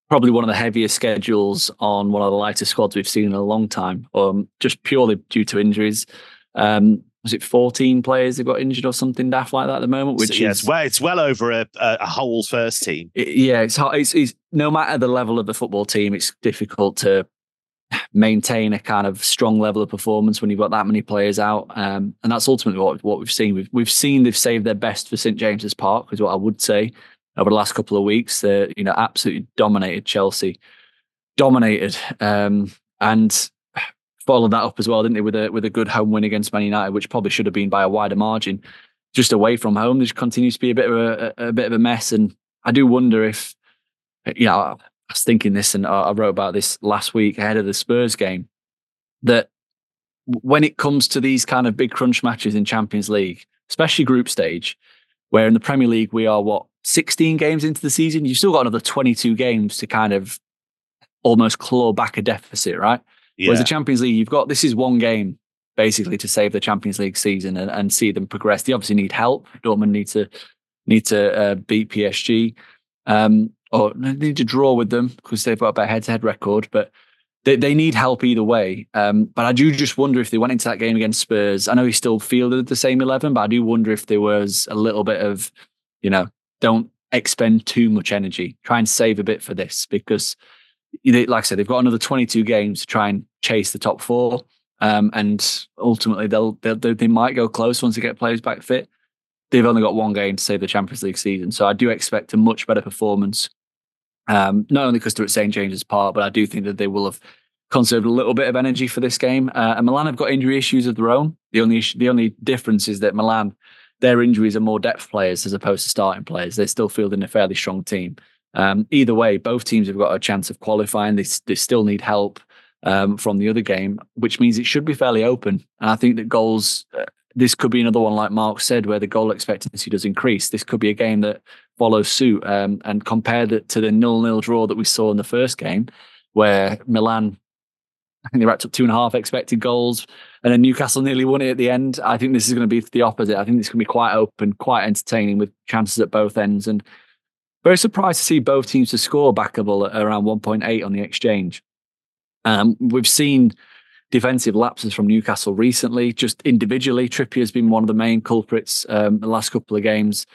Speaker 3: probably one of the heaviest schedules on one of the lighter squads we've seen in a long time, um, just purely due to injuries. Um, was it 14 players that got injured or something daft like that at the moment?
Speaker 1: Which so, is well, it's well over a, a whole first team.
Speaker 3: It, yeah, it's, it's, it's no matter the level of the football team, it's difficult to maintain a kind of strong level of performance when you've got that many players out. Um, and that's ultimately what what we've seen. We've we've seen they've saved their best for St James's Park, is what I would say over the last couple of weeks. They, you know, absolutely dominated Chelsea, dominated, um, and followed that up as well, didn't they, with a with a good home win against Man United, which probably should have been by a wider margin. Just away from home, there continues to be a bit of a, a, a bit of a mess, and I do wonder if, you know, I was thinking this, and I wrote about this last week ahead of the Spurs game, that when it comes to these kind of big crunch matches in Champions League, especially group stage, where in the Premier League we are what 16 games into the season, you've still got another 22 games to kind of almost claw back a deficit, right? Yeah. Whereas the Champions League, you've got this is one game basically to save the Champions League season and, and see them progress. They obviously need help. Dortmund need to need to uh, beat PSG, um, or need to draw with them because they've got a better head-to-head record. But they, they need help either way. Um, but I do just wonder if they went into that game against Spurs. I know he still fielded the same 11, but I do wonder if there was a little bit of, you know, don't expend too much energy. Try and save a bit for this because, like I said, they've got another 22 games to try and chase the top four. Um, and ultimately, they'll, they'll they might go close once they get players back fit. They've only got one game to save the Champions League season, so I do expect a much better performance. Um, not only because they're at St James's Park, but I do think that they will have conserved a little bit of energy for this game. Uh, and Milan have got injury issues of their own. The only issue, the only difference is that Milan, their injuries are more depth players as opposed to starting players. They're still fielding a fairly strong team. Um, either way, both teams have got a chance of qualifying. They, they still need help um, from the other game, which means it should be fairly open. And I think that goals, uh, this could be another one, like Mark said, where the goal expectancy does increase. This could be a game that follows suit. Um, and compared to the nil-nil draw that we saw in the first game, where Milan, I think they racked up two and a half expected goals, and then Newcastle nearly won it at the end. I think this is going to be the opposite. I think it's going to be quite open, quite entertaining, with chances at both ends. And very surprised to see both teams to score backable at around 1.8 on the exchange. Um, we've seen defensive lapses from Newcastle recently. Just individually, Trippier has been one of the main culprits um, the last couple of games.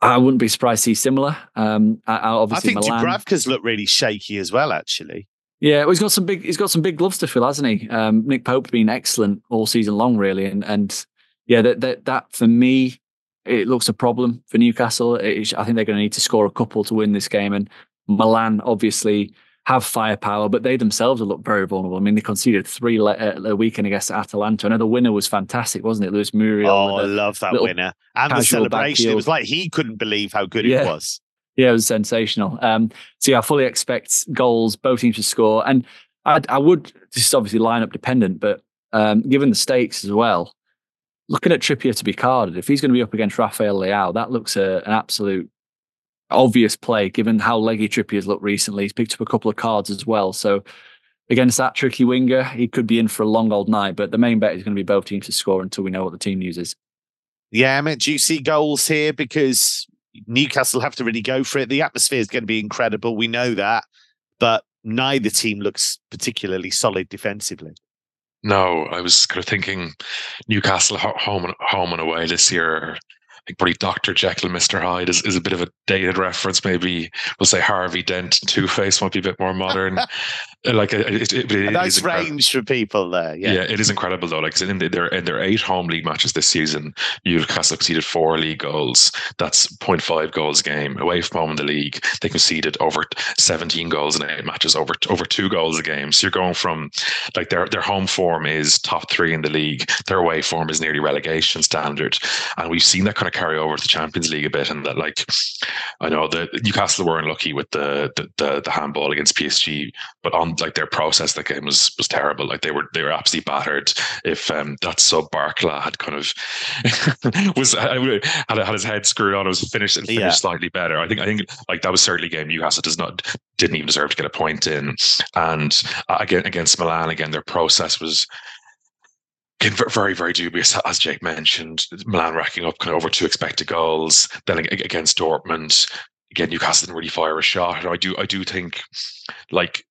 Speaker 3: I wouldn't be surprised to see similar. Um, obviously,
Speaker 1: I think
Speaker 3: Milan,
Speaker 1: Dubravka's looked really shaky as well, actually.
Speaker 3: Yeah, well, he's got some big. He's got some big gloves to fill, hasn't he? Um, Nick Pope's been excellent all season long, really, and and yeah, that that that for me, it looks a problem for Newcastle. It, I think they're going to need to score a couple to win this game, and Milan obviously have firepower, but they themselves have looked very vulnerable. I mean, they conceded three le- uh, a weekend against Atalanta. I know the winner was fantastic, wasn't it? Luis Muriel.
Speaker 1: Oh, I love that winner. And the celebration. It was like he couldn't believe how good yeah. it was.
Speaker 3: Yeah, it was sensational. Um, so yeah, I fully expect goals, both teams to score. And I, I would, this is obviously lineup dependent, but um, given the stakes as well, looking at Trippier to be carded, if he's going to be up against Rafael Leao, that looks a, an absolute obvious play given how leggy Trippier's looked recently. He's picked up a couple of cards as well. So against that tricky winger, he could be in for a long old night. But the main bet is going to be both teams to score until we know what the team uses.
Speaker 1: Yeah, I mean, do you see goals here? Because Newcastle have to really go for it. The atmosphere is going to be incredible. We know that. But neither team looks particularly solid defensively.
Speaker 4: No, I was kind of thinking Newcastle home and home and away this year I think probably Dr. Jekyll and Mr. Hyde is, is a bit of a dated reference. Maybe we'll say Harvey Dent Two Face might be a bit more modern. Uh, like uh, it, it, it,
Speaker 1: nice range for people there. Yeah.
Speaker 4: yeah, it is incredible though. Like in their in their eight home league matches this season, Newcastle conceded four league goals. That's 0.5 goals a game. Away from home in the league, they conceded over 17 goals in eight matches, over over two goals a game. So you're going from like their their home form is top three in the league. Their away form is nearly relegation standard, and we've seen that kind of carry over to the Champions League a bit. And that like I know that Newcastle were unlucky with the the, the, the handball against PSG, but on like their process the game was was terrible. Like they were they were absolutely battered. If um, that sub Barcola had kind of was had, had his head screwed on, it was finished and finished yeah. slightly better. I think I think like that was certainly a game Newcastle does not didn't even deserve to get a point in. And uh, again against Milan, again their process was very, very dubious, as Jake mentioned. Milan racking up kind of over two expected goals. Then against Dortmund, again, Newcastle didn't really fire a shot. And I do, I do think, like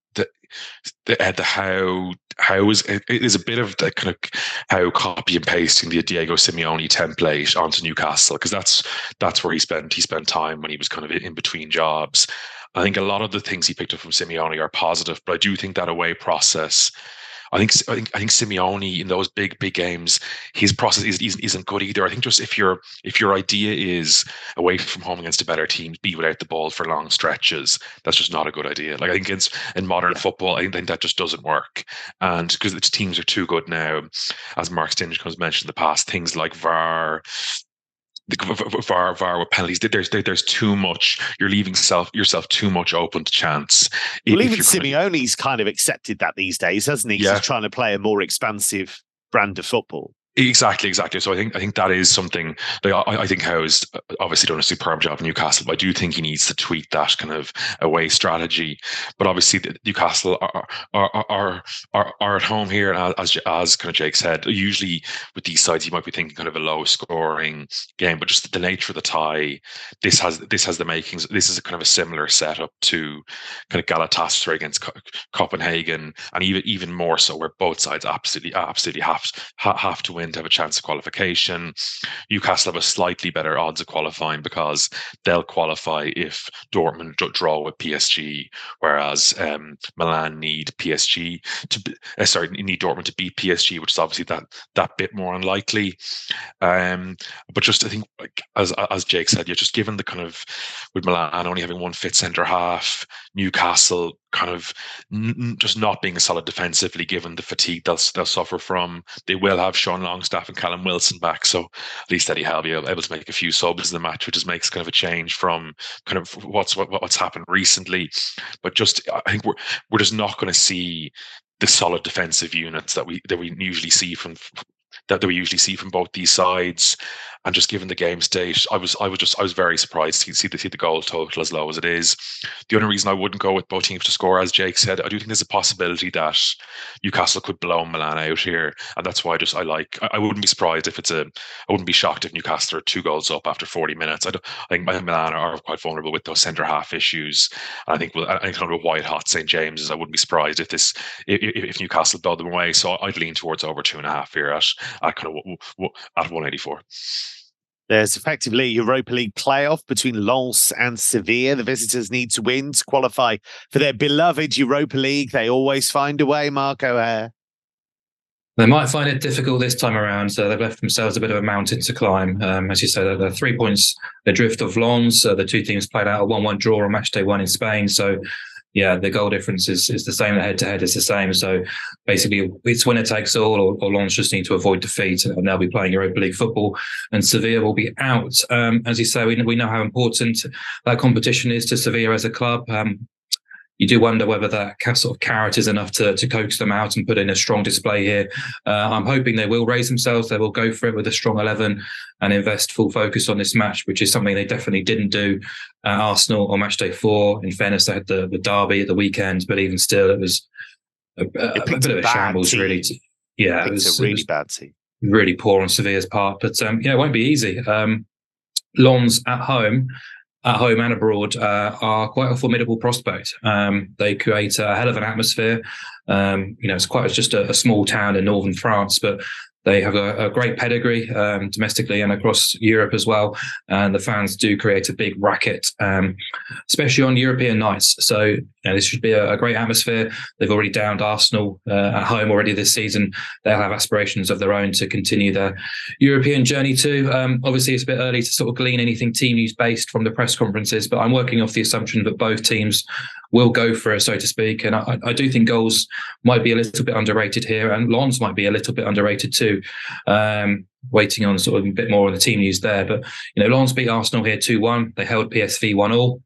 Speaker 4: the the, how how is it is a bit of the kind of how copy and pasting the Diego Simeone template onto Newcastle because that's that's where he spent he spent time when he was kind of in between jobs. I think a lot of the things he picked up from Simeone are positive, but I do think that away process I think I think I think Simeone in those big big games, his process is, isn't good either. I think just if your if your idea is away from home against a better team, be without the ball for long stretches, that's just not a good idea. Like I think it's in modern yeah. football, I think that just doesn't work. And because the teams are too good now, as Mark Stinch has mentioned in the past, things like VAR, VAR, VAR with penalties. There's there's too much. You're leaving self yourself too much open to chance.
Speaker 1: Well, even Simeone's kind of accepted that these days, hasn't he? Yeah. He's trying to play a more expansive brand of football.
Speaker 4: Exactly, exactly. So I think I think that is something. Like I, I think Howe's obviously done a superb job in Newcastle, but I do think he needs to tweak that kind of away strategy. But obviously, Newcastle are are are are, are at home here, and as as kind of Jake said, usually with these sides, you might be thinking kind of a low scoring game, but just the nature of the tie, this has this has the makings. This is a kind of a similar setup to kind of Galatasaray against Copenhagen, and even even more so, where both sides absolutely absolutely have have to win win to have a chance of qualification. Newcastle have a slightly better odds of qualifying because they'll qualify if Dortmund draw with PSG, whereas um, Milan need PSG to uh, sorry need Dortmund to beat PSG, which is obviously that that bit more unlikely. Um, but just I think like, as as Jake said, you're just given the kind of with Milan only having one fit centre half, Newcastle kind of n- just not being solid defensively, given the fatigue they'll they'll suffer from. They will have Sean Longstaff and Callum Wilson back, so at least Eddie Howe able to make a few subs in the match, which just makes kind of a change from kind of what's what, what's happened recently. But just I think we're we're just not going to see the solid defensive units that we that we usually see from that we usually see from both these sides. And just given the game state, I was I was just I was very surprised to see the see the goal total as low as it is. The only reason I wouldn't go with both teams to score, as Jake said, I do think there's a possibility that Newcastle could blow Milan out here, and that's why I just I like I, I wouldn't be surprised if it's a I wouldn't be shocked if Newcastle are two goals up after 40 minutes. I, I think Milan are quite vulnerable with those centre half issues. And I think we'll, I think kind of a white hot St James's. I wouldn't be surprised if this if, if Newcastle blow them away. So I'd lean towards over two and a half here at, at kind of at 184.
Speaker 1: There's effectively a Europa League playoff between Lens and Sevilla. The visitors need to win to qualify for their beloved Europa League. They always find a way, Marco O'Hare.
Speaker 2: They might find it difficult this time around. So they've left themselves a bit of a mountain to climb. Um, as you said, they're three points adrift of Lens. Uh, the two teams played out a 1 1 draw on match day one in Spain. So yeah, the goal difference is, is the same. The head to head is the same. So basically, it's winner takes all, or, or just need to avoid defeat, and they'll be playing Europa League football. And Sevilla will be out. Um, as you say, we, we know how important that competition is to Sevilla as a club. Um, you do wonder whether that sort of carrot is enough to, to coax them out and put in a strong display here. Uh, I'm hoping they will raise themselves. They will go for it with a strong 11 and invest full focus on this match, which is something they definitely didn't do at Arsenal on match day four. In fairness, they had the, the derby at the weekend, but even still, it was a, a, a bit of a shambles, team. really. Yeah,
Speaker 1: it was a really bad team.
Speaker 2: Really poor on Sevilla's part. But um, yeah, it won't be easy. Um, Lens at home at home and abroad uh, are quite a formidable prospect. Um, they create a hell of an atmosphere. Um, you know, it's quite just a, a, small town in northern France, but they have a, a great pedigree um, domestically and across Europe as well. And the fans do create a big racket, um, especially on European nights. So you know, this should be a, a, great atmosphere. They've already downed Arsenal uh, at home already this season. They'll have aspirations of their own to continue their European journey too. Um, obviously, it's a bit early to sort of glean anything team news based from the press conferences, but I'm working off the assumption that both teams will go for it, so to speak. And I, I, do think goals might be a little bit underrated here, and Lens might be a little bit underrated too. Um, waiting on sort of a bit more on the team news there, but you know, Lens beat Arsenal here two one. They held PSV one all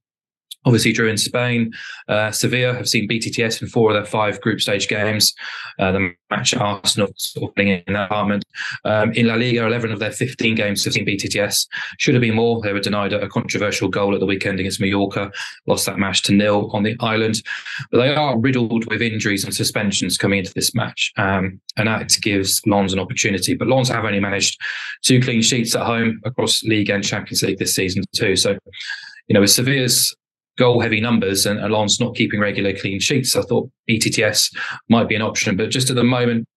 Speaker 2: obviously drew in Spain. Uh, Sevilla have seen BTTS in four of their five group stage games. Uh, the match at Arsenal of in that apartment. Um, in La Liga, 11 of their 15 games have seen BTTS. Should have been more. They were denied a controversial goal at the weekend against Mallorca, lost that match to nil on the island. But they are riddled with injuries and suspensions coming into this match. Um, and that gives Lens an opportunity. But Lens have only managed two clean sheets at home across League and Champions League this season too. So, you know, with Sevilla's goal heavy numbers and Lens not keeping regular clean sheets. I thought BTTS might be an option, but just at the moment,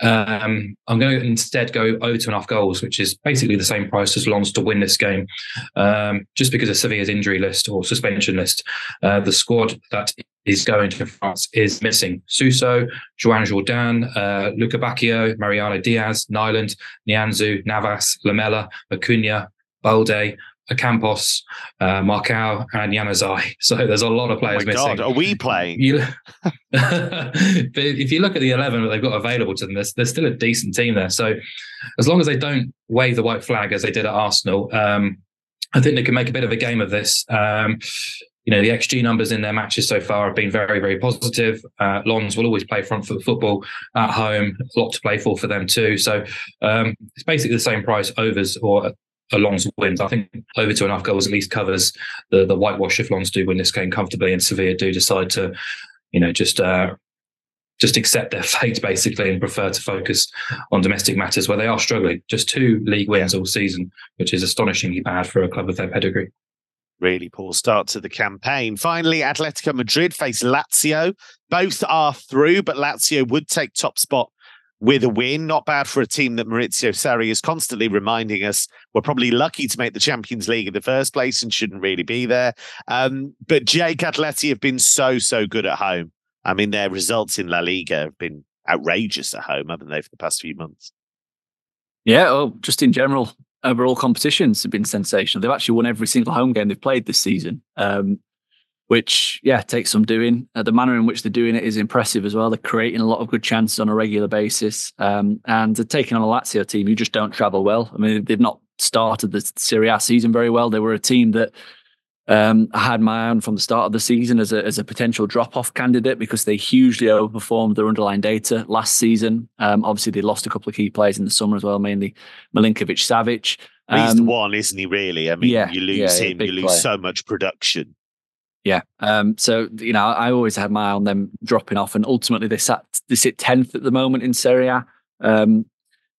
Speaker 2: um, I'm going to instead go over two and a half goals, which is basically the same price as Lens to win this game, um, just because of Sevilla's injury list or suspension list. Uh, the squad that is going to France is missing Suso, Joan Jordan, uh, Luca Bacchio, Mariano Diaz, Nyland, Nianzou, Navas, Lamela, Acuna, Balde, Campos, uh, Marcao, and Januzaj. So there's a lot of players oh missing. God,
Speaker 1: are we playing?
Speaker 2: You, but if you look at the 11 that they've got available to them, there's, there's still a decent team there. So as long as they don't wave the white flag as they did at Arsenal, um, I think they can make a bit of a game of this. Um, you know, the XG numbers in their matches so far have been very, very positive. Uh, Lens will always play front foot football at home, a lot to play for for them too. So um, it's basically the same price overs or a wins. I think over two and a half goals at least covers the the whitewash if Lens do win this game comfortably and Sevilla do decide to, you know, just uh, just accept their fate basically and prefer to focus on domestic matters where they are struggling. Just two league wins all season, which is astonishingly bad for a club of their pedigree.
Speaker 1: Really poor start to the campaign. Finally, Atletico Madrid face Lazio. Both are through, but Lazio would take top spot with a win. Not bad for a team that Maurizio Sarri is constantly reminding us we're probably lucky to make the Champions League in the first place and shouldn't really be there. Um, but Jake Atleti have been so, so good at home. I mean, their results in La Liga have been outrageous at home, haven't they, for the past few months?
Speaker 3: Yeah, oh, just in general, overall competitions have been sensational. They've actually won every single home game they've played this season, um, which, yeah, takes some doing. Uh, the manner in which they're doing it is impressive as well. They're creating a lot of good chances on a regular basis. Um, and they're taking on a Lazio team who just don't travel well. I mean, they've not started the Serie A season very well. They were a team that um, I had my own from the start of the season as a, as a potential drop off candidate because they hugely overperformed their underlying data last season. Um, obviously, they lost a couple of key players in the summer as well, mainly Milinkovic Savic.
Speaker 1: Um, He's the um, one, isn't he? Really? I mean, yeah, you lose yeah, him, you lose player. so much production.
Speaker 3: Yeah. Um, so you know, I always had my eye on them dropping off, and ultimately they sat they sit tenth at the moment in Serie A. Um,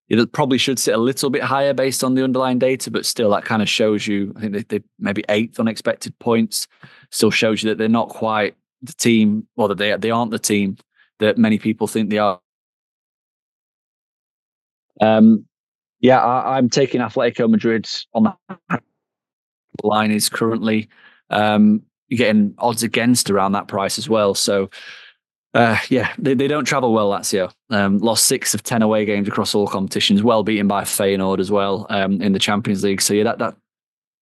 Speaker 3: it probably should sit a little bit higher based on the underlying data, but still, that kind of shows you. I think they, they maybe eighth on expected points. Still shows you that they're not quite the team, or that they they aren't the team that many people think they are. Um, yeah, I, am taking Atletico Madrid on the line is currently um, getting odds against around that price as well. So uh, yeah, they, they don't travel well, Lazio. Um, lost six of 10 away games across all competitions, well beaten by Feyenoord as well um, in the Champions League. So, yeah, that, that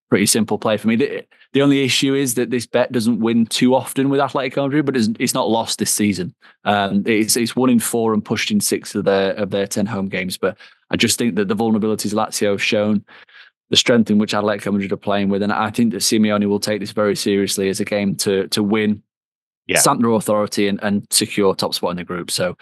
Speaker 3: pretty simple play for me. The, the, only issue is that this bet doesn't win too often with Atletico Madrid, but it's, it's not lost this season. Um, it's, it's won in four and pushed in six of their, of their 10 home games. But I just think that the vulnerabilities Lazio have shown, the strength in which Atletico Madrid are playing with, and I think that Simeone will take this very seriously as a game to to win yeah. stamp their authority and, and secure top spot in the group. So,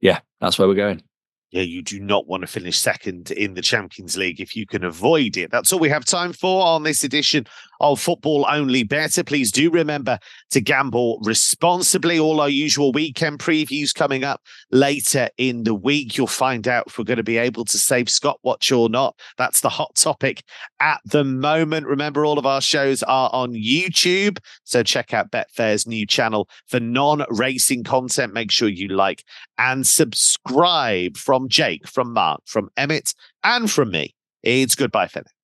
Speaker 3: yeah, that's where we're going
Speaker 1: yeah, you do not want to finish second in the Champions League if you can avoid it. That's all we have time for on this edition of Football Only Bettor. Please do remember to gamble responsibly. All our usual weekend previews coming up later in the week. You'll find out if we're going to be able to save Scott Watch or not. That's the hot topic at the moment. Remember, all of our shows are on YouTube. So check out Betfair's new channel for non racing content. Make sure you like and subscribe from Jake, from Mark, from Emmett, and from me. It's goodbye for now.